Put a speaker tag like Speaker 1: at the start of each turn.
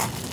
Speaker 1: Thank you.